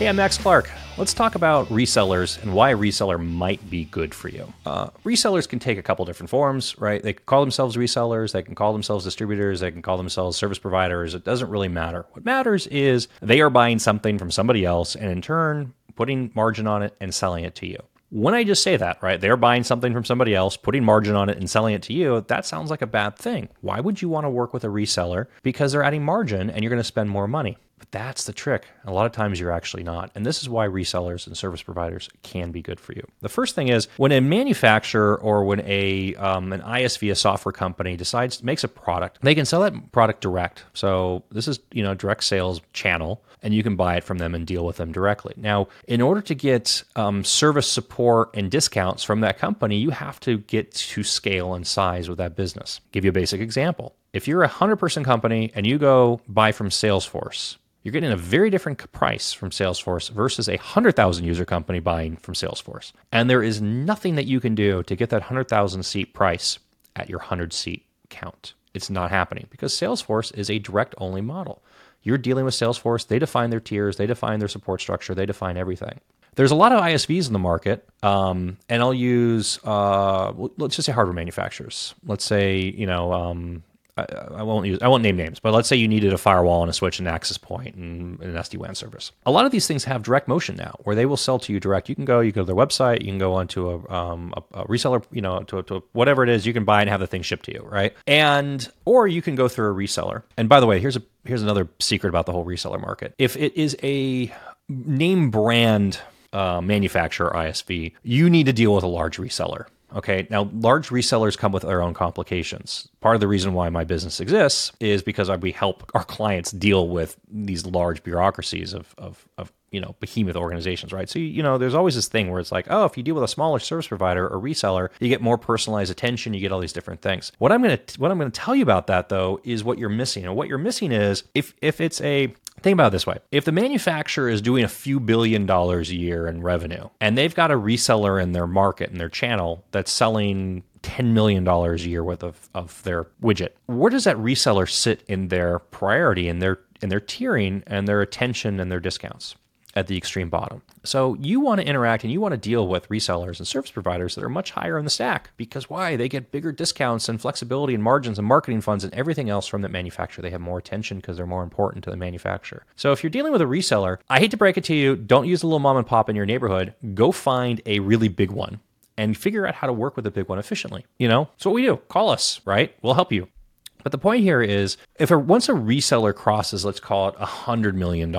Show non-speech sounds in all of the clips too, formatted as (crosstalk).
Hey, I'm Max Clark. Let's talk about resellers and why a reseller might be good for you. Uh, resellers can take a couple different forms, right? They can call themselves resellers, they can call themselves distributors, they can call themselves service providers. It doesn't really matter. What matters is they are buying something from somebody else and in turn putting margin on it and selling it to you. When I just say that, right, they're buying something from somebody else, putting margin on it, and selling it to you, that sounds like a bad thing. Why would you want to work with a reseller? Because they're adding margin and you're going to spend more money. But that's the trick. A lot of times you're actually not. And this is why resellers and service providers can be good for you. The first thing is when a manufacturer or when a um, an ISV, a software company, decides makes a product, they can sell that product direct. So this is you know direct sales channel, and you can buy it from them and deal with them directly. Now, in order to get um, service support and discounts from that company, you have to get to scale and size with that business. Give you a basic example. If you're a 100% company and you go buy from Salesforce, you're getting a very different price from Salesforce versus a 100,000 user company buying from Salesforce. And there is nothing that you can do to get that 100,000 seat price at your 100 seat count. It's not happening because Salesforce is a direct only model. You're dealing with Salesforce, they define their tiers, they define their support structure, they define everything. There's a lot of ISVs in the market, um, and I'll use, uh, let's just say hardware manufacturers. Let's say, you know, um, I, won't use I won't name names, but let's say you needed a firewall and a switch and an access point and an SD WAN service. A lot of these things have direct motion now, where they will sell to you direct. You can go, you go to their website, you can go onto a, um, a, a reseller, you know, to, to whatever it is, you can buy and have the thing shipped to you, right? And or you can go through a reseller. And by the way, here's a here's another secret about the whole reseller market. If it is a name brand uh, manufacturer ISV, you need to deal with a large reseller. Okay. Now, large resellers come with their own complications. Part of the reason why my business exists is because we help our clients deal with these large bureaucracies of, of, of you know behemoth organizations right so you know there's always this thing where it's like oh if you deal with a smaller service provider or reseller you get more personalized attention you get all these different things what i'm going to what i'm going to tell you about that though is what you're missing and what you're missing is if if it's a Think about it this way. If the manufacturer is doing a few billion dollars a year in revenue and they've got a reseller in their market and their channel that's selling $10 million a year worth of, of their widget, where does that reseller sit in their priority in their in their tiering and their attention and their discounts? At the extreme bottom. So you want to interact and you want to deal with resellers and service providers that are much higher in the stack because why? They get bigger discounts and flexibility and margins and marketing funds and everything else from that manufacturer. They have more attention because they're more important to the manufacturer. So if you're dealing with a reseller, I hate to break it to you, don't use a little mom and pop in your neighborhood. Go find a really big one and figure out how to work with a big one efficiently. You know, so what we do. Call us, right? We'll help you. But the point here is if a, once a reseller crosses, let's call it $100 million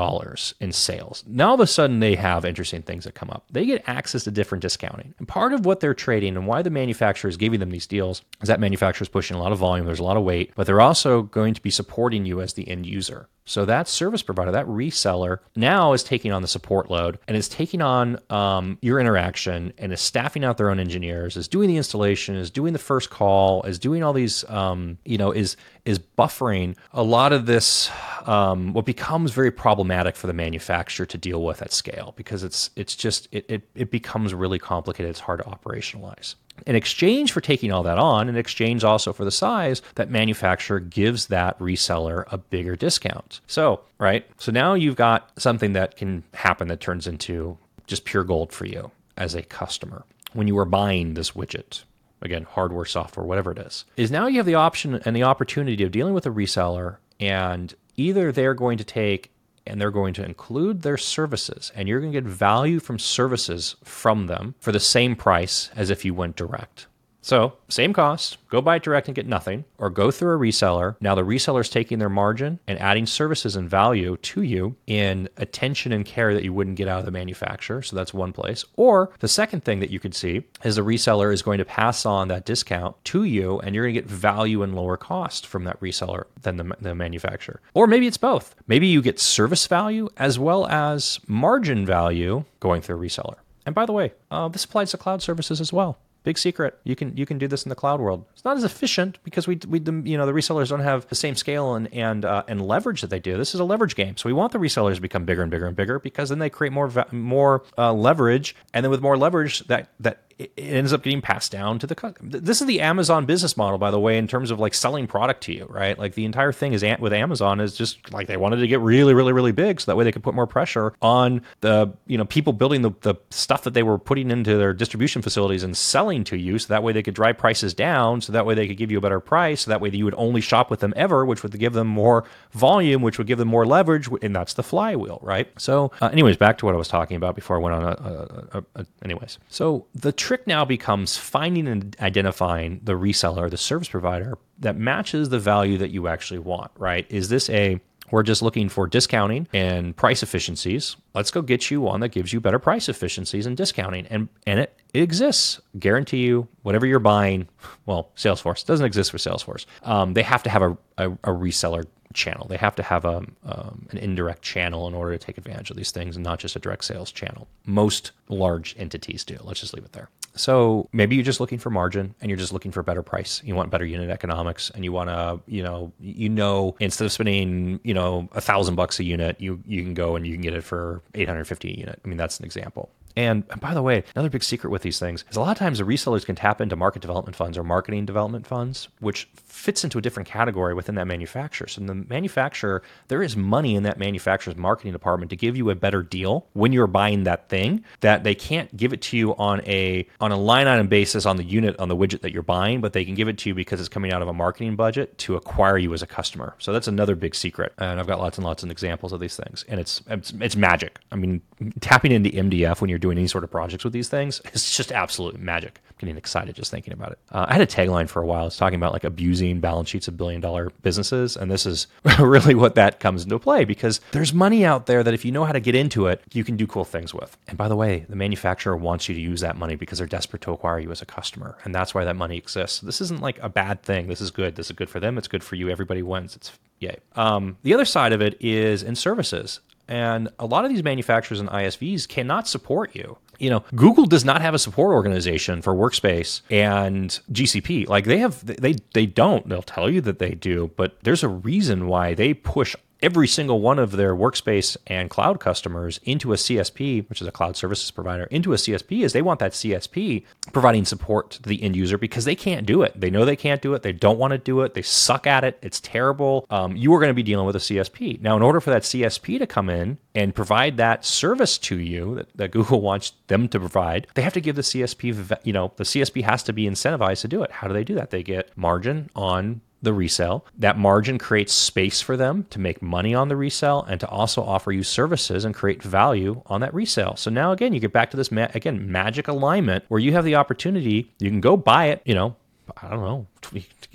in sales, now all of a sudden they have interesting things that come up. They get access to different discounting. And part of what they're trading and why the manufacturer is giving them these deals is that manufacturer is pushing a lot of volume, there's a lot of weight, but they're also going to be supporting you as the end user. So that service provider, that reseller, now is taking on the support load and is taking on um, your interaction and is staffing out their own engineers, is doing the installation, is doing the first call, is doing all these, um, you know, is is buffering a lot of this. Um, what becomes very problematic for the manufacturer to deal with at scale because it's it's just it, it it becomes really complicated. It's hard to operationalize. In exchange for taking all that on, in exchange also for the size, that manufacturer gives that reseller a bigger discount. So, right? So now you've got something that can happen that turns into just pure gold for you as a customer when you are buying this widget. Again, hardware, software, whatever it is, is now you have the option and the opportunity of dealing with a reseller, and either they're going to take and they're going to include their services and you're going to get value from services from them for the same price as if you went direct. So, same cost, go buy it direct and get nothing, or go through a reseller. Now, the reseller is taking their margin and adding services and value to you in attention and care that you wouldn't get out of the manufacturer. So, that's one place. Or the second thing that you could see is the reseller is going to pass on that discount to you, and you're going to get value and lower cost from that reseller than the, the manufacturer. Or maybe it's both. Maybe you get service value as well as margin value going through a reseller. And by the way, uh, this applies to cloud services as well. Big secret. You can you can do this in the cloud world. It's not as efficient because we we you know the resellers don't have the same scale and and uh, and leverage that they do. This is a leverage game. So we want the resellers to become bigger and bigger and bigger because then they create more more uh, leverage, and then with more leverage, that that it ends up getting passed down to the customer. this is the Amazon business model by the way in terms of like selling product to you right like the entire thing is with Amazon is just like they wanted to get really really really big so that way they could put more pressure on the you know people building the, the stuff that they were putting into their distribution facilities and selling to you so that way they could drive prices down so that way they could give you a better price so that way you would only shop with them ever which would give them more volume which would give them more leverage and that's the flywheel right so uh, anyways back to what I was talking about before I went on a, a, a, anyways so the trick now becomes finding and identifying the reseller, the service provider that matches the value that you actually want, right? Is this a we're just looking for discounting and price efficiencies. Let's go get you one that gives you better price efficiencies and discounting. And and it, it exists. Guarantee you, whatever you're buying, well, Salesforce doesn't exist for Salesforce. Um, they have to have a, a, a reseller channel. They have to have a, um, an indirect channel in order to take advantage of these things and not just a direct sales channel. Most large entities do. Let's just leave it there. So maybe you're just looking for margin and you're just looking for a better price. You want better unit economics and you want to, you know, you know, instead of spending, you know, a thousand bucks a unit, you, you can go and you can get it for 850 a unit. I mean, that's an example. And by the way, another big secret with these things is a lot of times the resellers can tap into market development funds or marketing development funds, which fits into a different category within that manufacturer. So, in the manufacturer, there is money in that manufacturer's marketing department to give you a better deal when you're buying that thing that they can't give it to you on a on a line item basis on the unit on the widget that you're buying, but they can give it to you because it's coming out of a marketing budget to acquire you as a customer. So that's another big secret, and I've got lots and lots of examples of these things, and it's it's, it's magic. I mean, (laughs) tapping into MDF when you're doing any sort of projects with these things is just absolute magic. Getting excited just thinking about it. Uh, I had a tagline for a while. It's talking about like abusing balance sheets of billion dollar businesses. And this is (laughs) really what that comes into play because there's money out there that if you know how to get into it, you can do cool things with. And by the way, the manufacturer wants you to use that money because they're desperate to acquire you as a customer. And that's why that money exists. This isn't like a bad thing. This is good. This is good for them. It's good for you. Everybody wins. It's yay. Um, the other side of it is in services. And a lot of these manufacturers and ISVs cannot support you. You know, Google does not have a support organization for Workspace and GCP. Like they have, they they don't. They'll tell you that they do, but there's a reason why they push every single one of their workspace and cloud customers into a CSP, which is a cloud services provider, into a CSP is they want that CSP providing support to the end user because they can't do it. They know they can't do it. They don't want to do it. They suck at it. It's terrible. Um, you are going to be dealing with a CSP. Now, in order for that CSP to come in and provide that service to you that, that Google (laughs) wants them to provide, they have to give the CSP, you know, the CSP has to be incentivized to do it. How do they do that? They get margin on the resale. That margin creates space for them to make money on the resale and to also offer you services and create value on that resale. So now again, you get back to this ma- again magic alignment where you have the opportunity, you can go buy it, you know, I don't know,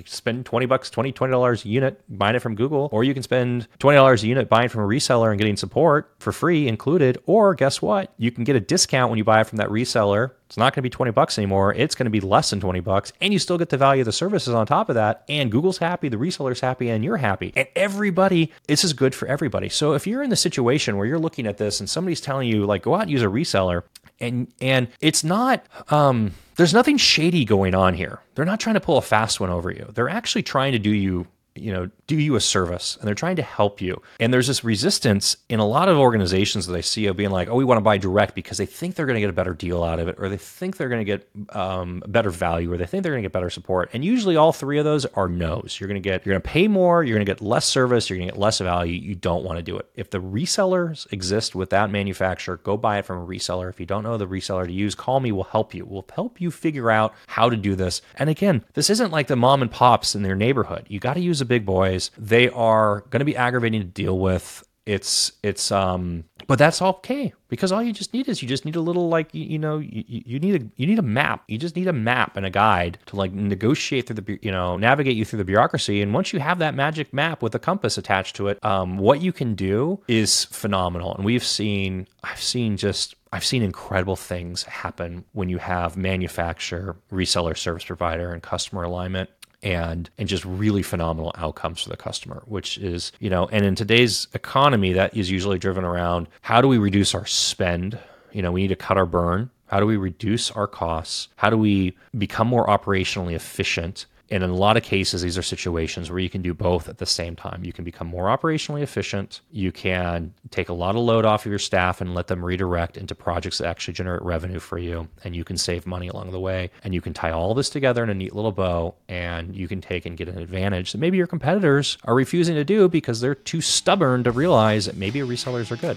spend 20 bucks, 20, $20 a unit buying it from Google, or you can spend $20 a unit buying from a reseller and getting support for free included. Or guess what? You can get a discount when you buy it from that reseller. It's not going to be 20 bucks anymore. It's going to be less than 20 bucks. And you still get the value of the services on top of that. And Google's happy, the reseller's happy, and you're happy. And everybody, this is good for everybody. So if you're in the situation where you're looking at this and somebody's telling you, like, go out and use a reseller, and and it's not um there's nothing shady going on here. They're not trying to pull a fast one over you. They're actually trying to do you you know, do you a service and they're trying to help you. And there's this resistance in a lot of organizations that I see of being like, oh, we want to buy direct because they think they're going to get a better deal out of it, or they think they're going to get um, better value, or they think they're going to get better support. And usually all three of those are no's. You're going to get, you're going to pay more, you're going to get less service, you're going to get less value. You don't want to do it. If the resellers exist with that manufacturer, go buy it from a reseller. If you don't know the reseller to use, call me. We'll help you. We'll help you figure out how to do this. And again, this isn't like the mom and pops in their neighborhood. You got to use a big boys. They are going to be aggravating to deal with. It's it's um but that's okay because all you just need is you just need a little like you, you know you, you need a you need a map you just need a map and a guide to like negotiate through the you know navigate you through the bureaucracy and once you have that magic map with a compass attached to it um, what you can do is phenomenal and we've seen I've seen just I've seen incredible things happen when you have manufacturer, reseller, service provider, and customer alignment and and just really phenomenal outcomes for the customer which is you know and in today's economy that is usually driven around how do we reduce our spend? You know we need to cut our burn. How do we reduce our costs? How do we become more operationally efficient And in a lot of cases, these are situations where you can do both at the same time. You can become more operationally efficient. You can take a lot of load off of your staff and let them redirect into projects that actually generate revenue for you. And you can save money along the way. And you can tie all this together in a neat little bow and you can take and get an advantage that maybe your competitors are refusing to do because they're too stubborn to realize that maybe resellers are good.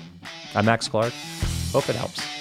I'm Max Clark. Hope it helps.